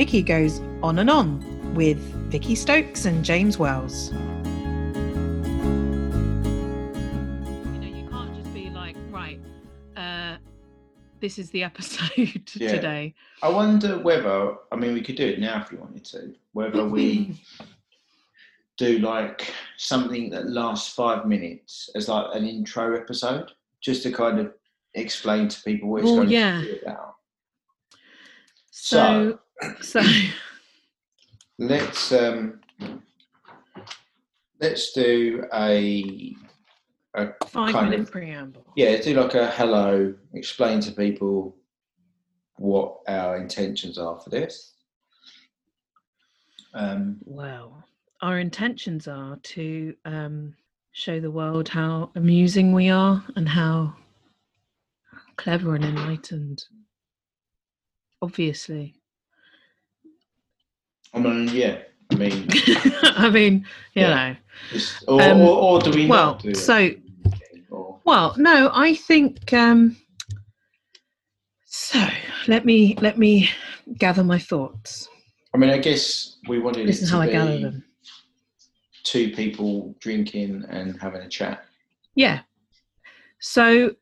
Vicky goes on and on with Vicky Stokes and James Wells. You know, you can't just be like, right, uh, this is the episode Yeah. today. I wonder whether, I mean, we could do it now if you wanted to, whether we do like something that lasts five minutes as like an intro episode, just to kind of explain to people what it's Oh, going yeah. to be about. So, so, So let's um, let's do a, a five kind minute of- preamble. yeah, do like a hello, explain to people what our intentions are for this. Um, Well, our intentions are to um, show the world how amusing we are and how clever and enlightened. Obviously. I mean, yeah, I mean, I mean, you Yeah. know. just, or, Um, or, or do we Well, not do it? so Or, Well, no, I think um so let me let me gather my thoughts. I mean, I guess we wanted This is to how I gather them. two people drinking and having a chat. Yeah. So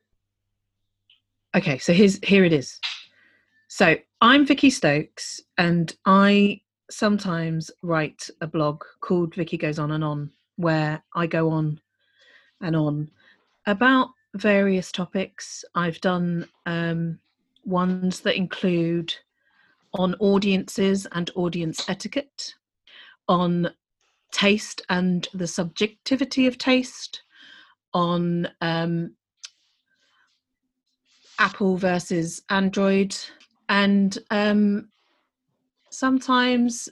okay, so here's here it is. So I'm Vicky Stokes and I sometimes write a blog called Vicky Goes On and On where I go on and on about various topics. I've done um, ones that include on audiences and audience etiquette, on taste and the subjectivity of taste, on um, Apple versus Android, and um, sometimes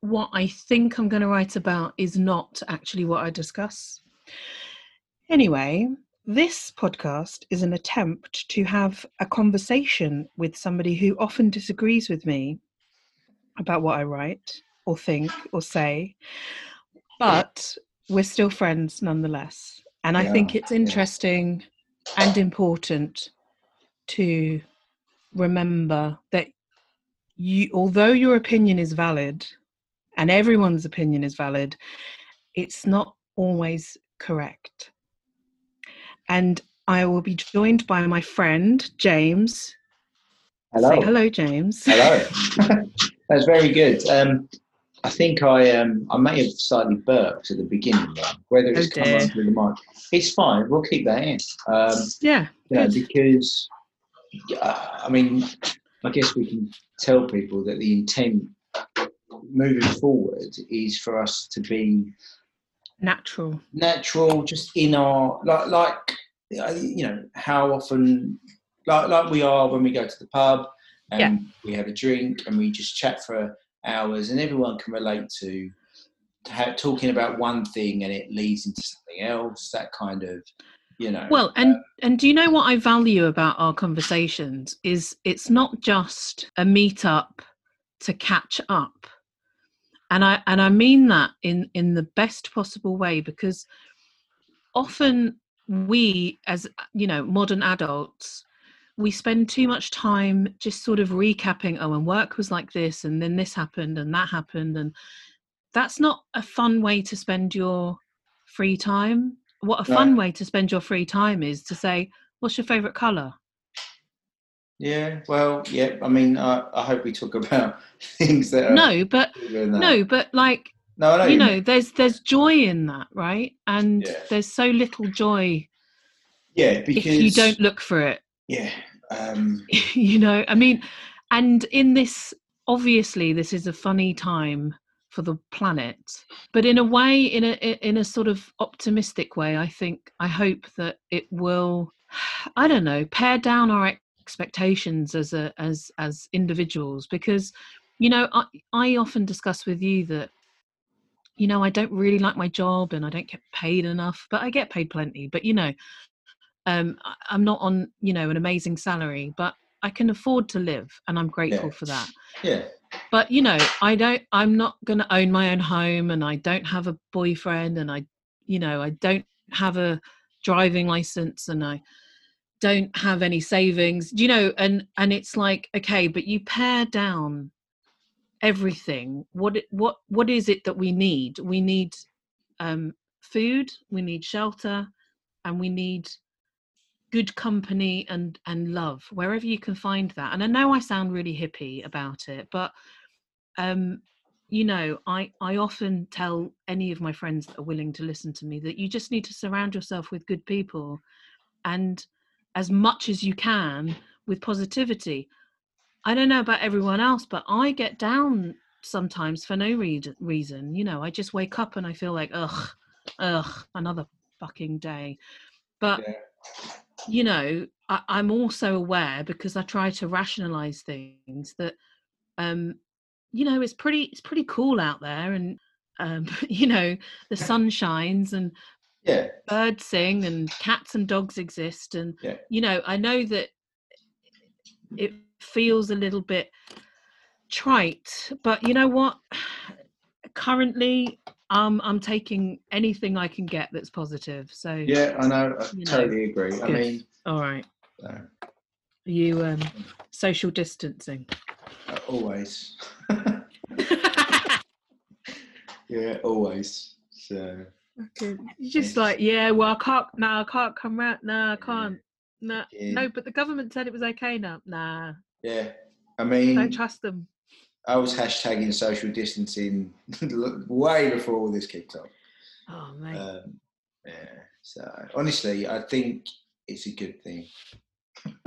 what I think I'm going to write about is not actually what I discuss. Anyway, this podcast is an attempt to have a conversation with somebody who often disagrees with me about what I write or think or say, but we're still friends nonetheless. And I think Yeah, it's yeah. interesting and important to remember that you although your opinion is valid and everyone's opinion is valid it's not always correct and i will be joined by my friend james Hello. Say hello james Hello. That's very good. Um, I think I um, I may have slightly burped at the beginning, whether it's Oh, come dear. under the mic. It's fine. We'll keep that in. Um, yeah you know, good. because uh, I mean, I guess we can tell people that the intent moving forward is for us to be natural natural, just in our like like uh, you know how often like like we are when we go to the pub and Yeah. we have a drink and we just chat for hours and everyone can relate to talking about one thing and it leads into something else that kind of you know Well, and uh, and do you know what I value about our conversations is it's not just a meetup to catch up. And I and I mean that in in the best possible way because often we as you know modern adults we spend too much time just sort of recapping oh and work was like this and then this happened and that happened and that's not a fun way to spend your free time what a fun way to spend your free time is to say what's your favorite color yeah well yeah i mean i, I hope we talk about things that are no but no but like no I know you you know mean. there's there's joy in that right and Yeah. there's so little joy yeah because if you don't look for it yeah um you know i mean and in this obviously this is a funny time for the planet but in a way in a in a sort of optimistic way i think i hope that it will i don't know pare down our expectations as a as as individuals because you know i i often discuss with you that you know i don't really like my job and i don't get paid enough but i get paid plenty but you know um i'm not on you know an amazing salary but i can afford to live and i'm grateful Yeah. for that yeah but you know i don't i'm not going to own my own home and i don't have a boyfriend and i you know i don't have a driving license and i don't have any savings you know and and it's like okay but you pare down everything. What what what is it that we need? We need um food we need shelter and we need good company and and love wherever you can find that. And i know i sound really hippie about it but um you know i i often tell any of my friends that are willing to listen to me that you just need to surround yourself with good people and as much as you can with positivity. I don't know about everyone else but i get down sometimes for no re- reason. You know i just wake up and i feel like ugh ugh another fucking day. But Yeah. You know I, i'm also aware because i try to rationalize things that um you know it's pretty it's pretty cool out there and um you know the sun shines and Yeah, birds sing and cats and dogs exist and Yeah. you know i know that it feels a little bit trite but you know what? Currently um i'm taking anything i can get that's positive so yeah, I know. I You know, totally agree. I mean, all right uh, Are you um social distancing always. yeah, always. So Okay. You're just like, yeah, well, I can't. No, I can't come round. No, I can't. No, Yeah. no. But the government said it was okay now. Nah, yeah, I don't trust them. I was hashtagging social distancing way before all this kicked off. Oh mate, Um, yeah. So honestly, I think it's a good thing.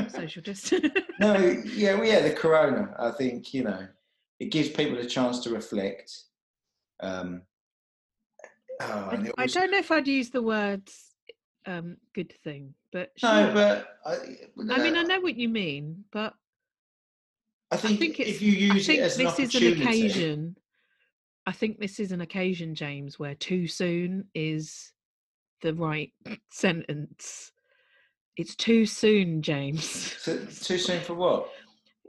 social distance. No, yeah, well, yeah, the corona. I think you know, it gives people a chance to reflect. Um, oh, I, it I don't know if I'd use the words um, "good thing," but No, sure. but I, I mean, I know what you mean, but I I think, think it's. if you I use it think as an this is an occasion. I think this is an occasion, James, where too soon is the right sentence. It's too soon, James. too, too soon for what?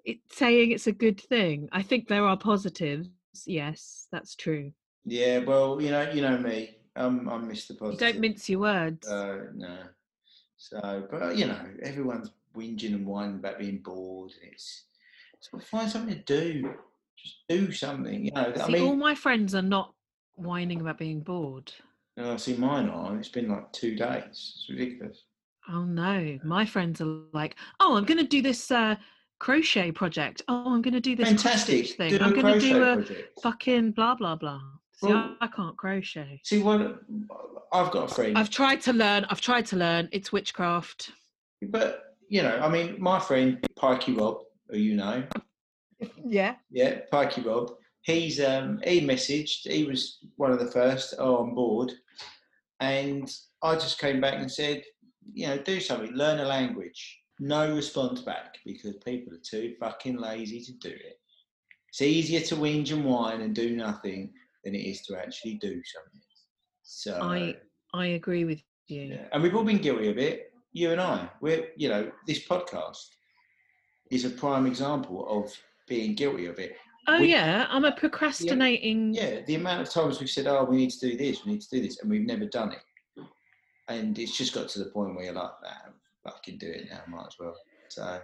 it's saying it's a good thing. I think there are positives. Yes, that's true. Yeah, well, you know, you know me. I'm, I'm Mr. You Positive. don't mince your words. Uh, no. So, but you know, everyone's whinging and whining about being bored. And it's so find something to do. Just do something. You know, I see, all my friends are not whining about being bored. No, I see mine are. It's been like two days. It's ridiculous. Oh no, my friends are like, oh, I'm going to do this uh, crochet project. Oh, I'm going to do this Fantastic. thing. Do I'm going to do a project. fucking blah blah blah. See, Well- I, I can't crochet. See what I've got a friend, I've tried to learn. I've tried to learn. It's witchcraft. but you know, I mean, my friend Pikey Rob, who you know, Yeah. yeah, Pikey Rob. He's um he messaged. He was one of the first. on I'm and I just came back and said, you know, do something. Learn a language. No response back because people are too fucking lazy to do it. It's easier to whinge and whine and do nothing than it is to actually do something. So I I agree with you. yeah. and we've all been guilty of it. You and I. We're you know this podcast is a prime example of being guilty of it. Oh We- yeah, I'm a procrastinating. Yeah, the amount of times we've said, "Oh, we need to do this, we need to do this," and we've never done it, and it's just got to the point where you're like, "Nah, can do it now, might as well." So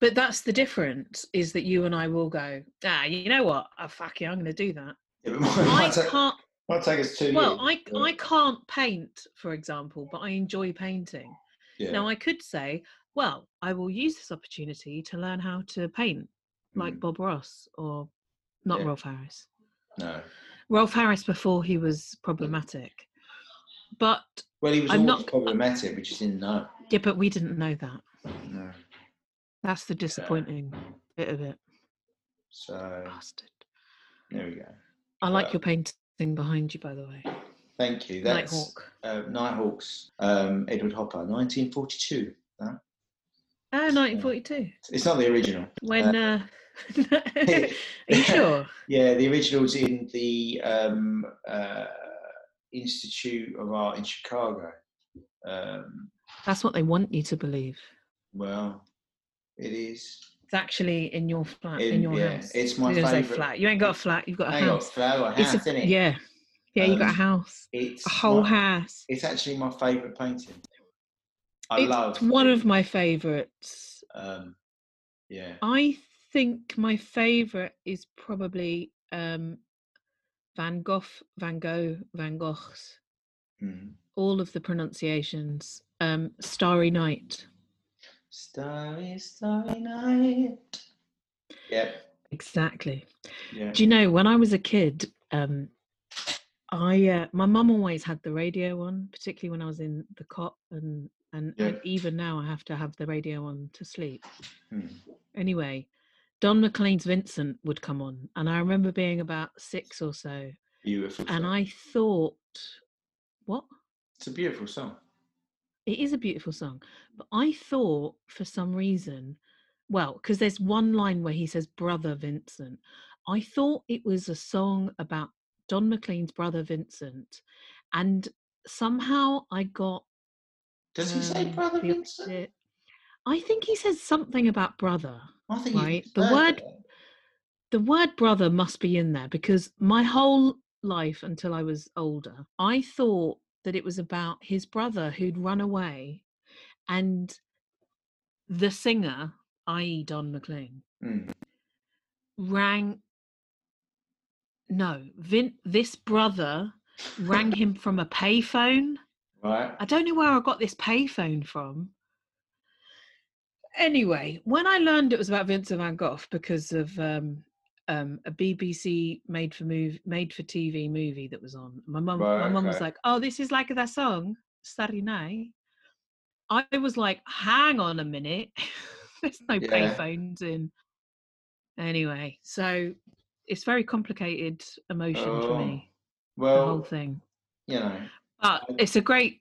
But that's the difference is that you and I will go, ah, you know what? Oh, fuck it, I'm going to do that. might, I might, can't. might take us two Well, years. I I can't paint, for example, but I enjoy painting. yeah. Now I could say, well, I will use this opportunity to learn how to paint like Mm, Bob Ross or not Yeah. Rolf Harris. no. Rolf Harris before he was problematic. But Well, he was I'm not- problematic. We just didn't know. yeah, but we didn't know that. No. That's the disappointing bit of it. So Bastard. there we go. I like Well, your painting behind you, by the way. Thank you. That's Nighthawk. uh, Nighthawks. Um, Edward Hopper, 1942. That. Oh, 1942. It's not the original. When uh, are you sure? Yeah, the original's in the um, uh, Institute of Art in Chicago. Um, That's what they want you to believe. well, it is. It's actually in your flat, in, In- your yeah, house. it's my I was gonna say favourite- flat. You ain't got a flat. You've got a on, house. flower It's house, a, isn't it? yeah, yeah. You got a Um, house, It's a whole my- house. It's actually my favourite painting. I it's love one it. of my favourites. Um, yeah, I think my favorite is probably um, Van Gogh, Van Gogh, Van Gogh's. Mm. All of the pronunciations. Um, Starry Night. Starry, starry night. Yep. Exactly. Yeah. Do you know when I was a kid, um, I uh, my mum always had the radio on, particularly when I was in the cot, and and, Yeah. and even now I have to have the radio on to sleep. Mm. Anyway, Don McLean's Vincent would come on, and I remember being about six or so, Beautiful. and song. I thought, what? It's a beautiful song. It is a beautiful song, but I thought for some reason, well, because there's one line where he says "brother Vincent," I thought it was a song about Don McLean's brother Vincent, and somehow I got. Does he say um, brother the Vincent? I think he says something about brother. I think Right, the word- the word brother must be in there because my whole life until I was older, I thought that it was about his brother who'd run away and the singer, i.e., Don McLean, Mm. rang. No, Vin, this brother rang him from a payphone. Right. I don't know where I got this payphone from. Anyway, when I learned it was about Vincent van Gogh because of um, um, a BBC made for move made for TV movie that was on, my mum Right, my mum was like, "Oh, this is like that song, Starry Night." I was like, "Hang on a minute, there's no Yeah. payphones in." Anyway, so it's very complicated emotion for Oh, me, the whole thing you know, but it's a great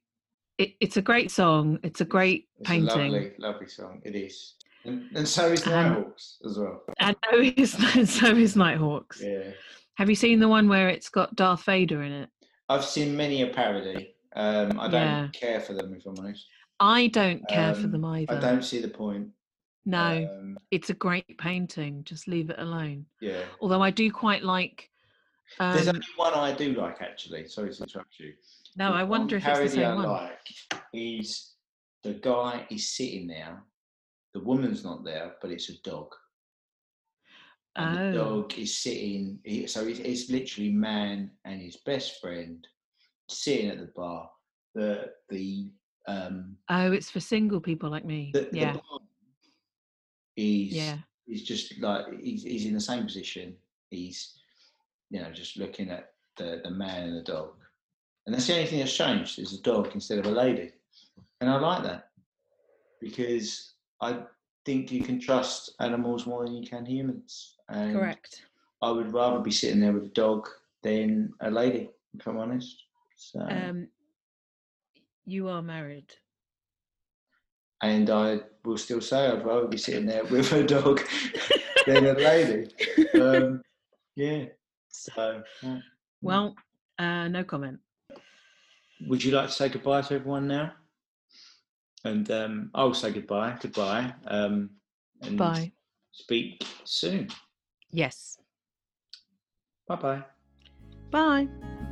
it, it's a great song it's a great it's painting a lovely, lovely song. It is. And, and so is And- Nighthawks as well. and so is so is nighthawks Yeah. have you seen the one where it's got darth vader in it I've seen many a parody. Um, I don't Yeah. care for them, if I'm honest. i don't care for Um, them either I don't see the point. no Um, it's a great painting just leave it alone yeah. although i do quite like There's um, only one I do like, actually. Sorry to interrupt you. No i wonder if it's the same one like is the guy is sitting there. The woman's not there, but it's a dog. And the oh dog is sitting. So it's, it's literally man and his best friend sitting at the bar. The the um oh it's for single people like me the, the yeah bar is yeah he's just like he's, he's in the same position. He's you know just looking at the the man and the dog, and that's the only thing that's changed is a dog instead of a lady, and I like that because I think you can trust animals more than you can humans. And correct I would rather be sitting there with a dog than a lady, if I'm honest. So, um you are married and I will still say I'd rather be sitting there with a dog than a lady. Um, yeah. So, yeah. well uh no comment would you like to say goodbye to everyone now? And um, I'll say goodbye. Goodbye. Um, and bye Speak soon. yes Bye bye. bye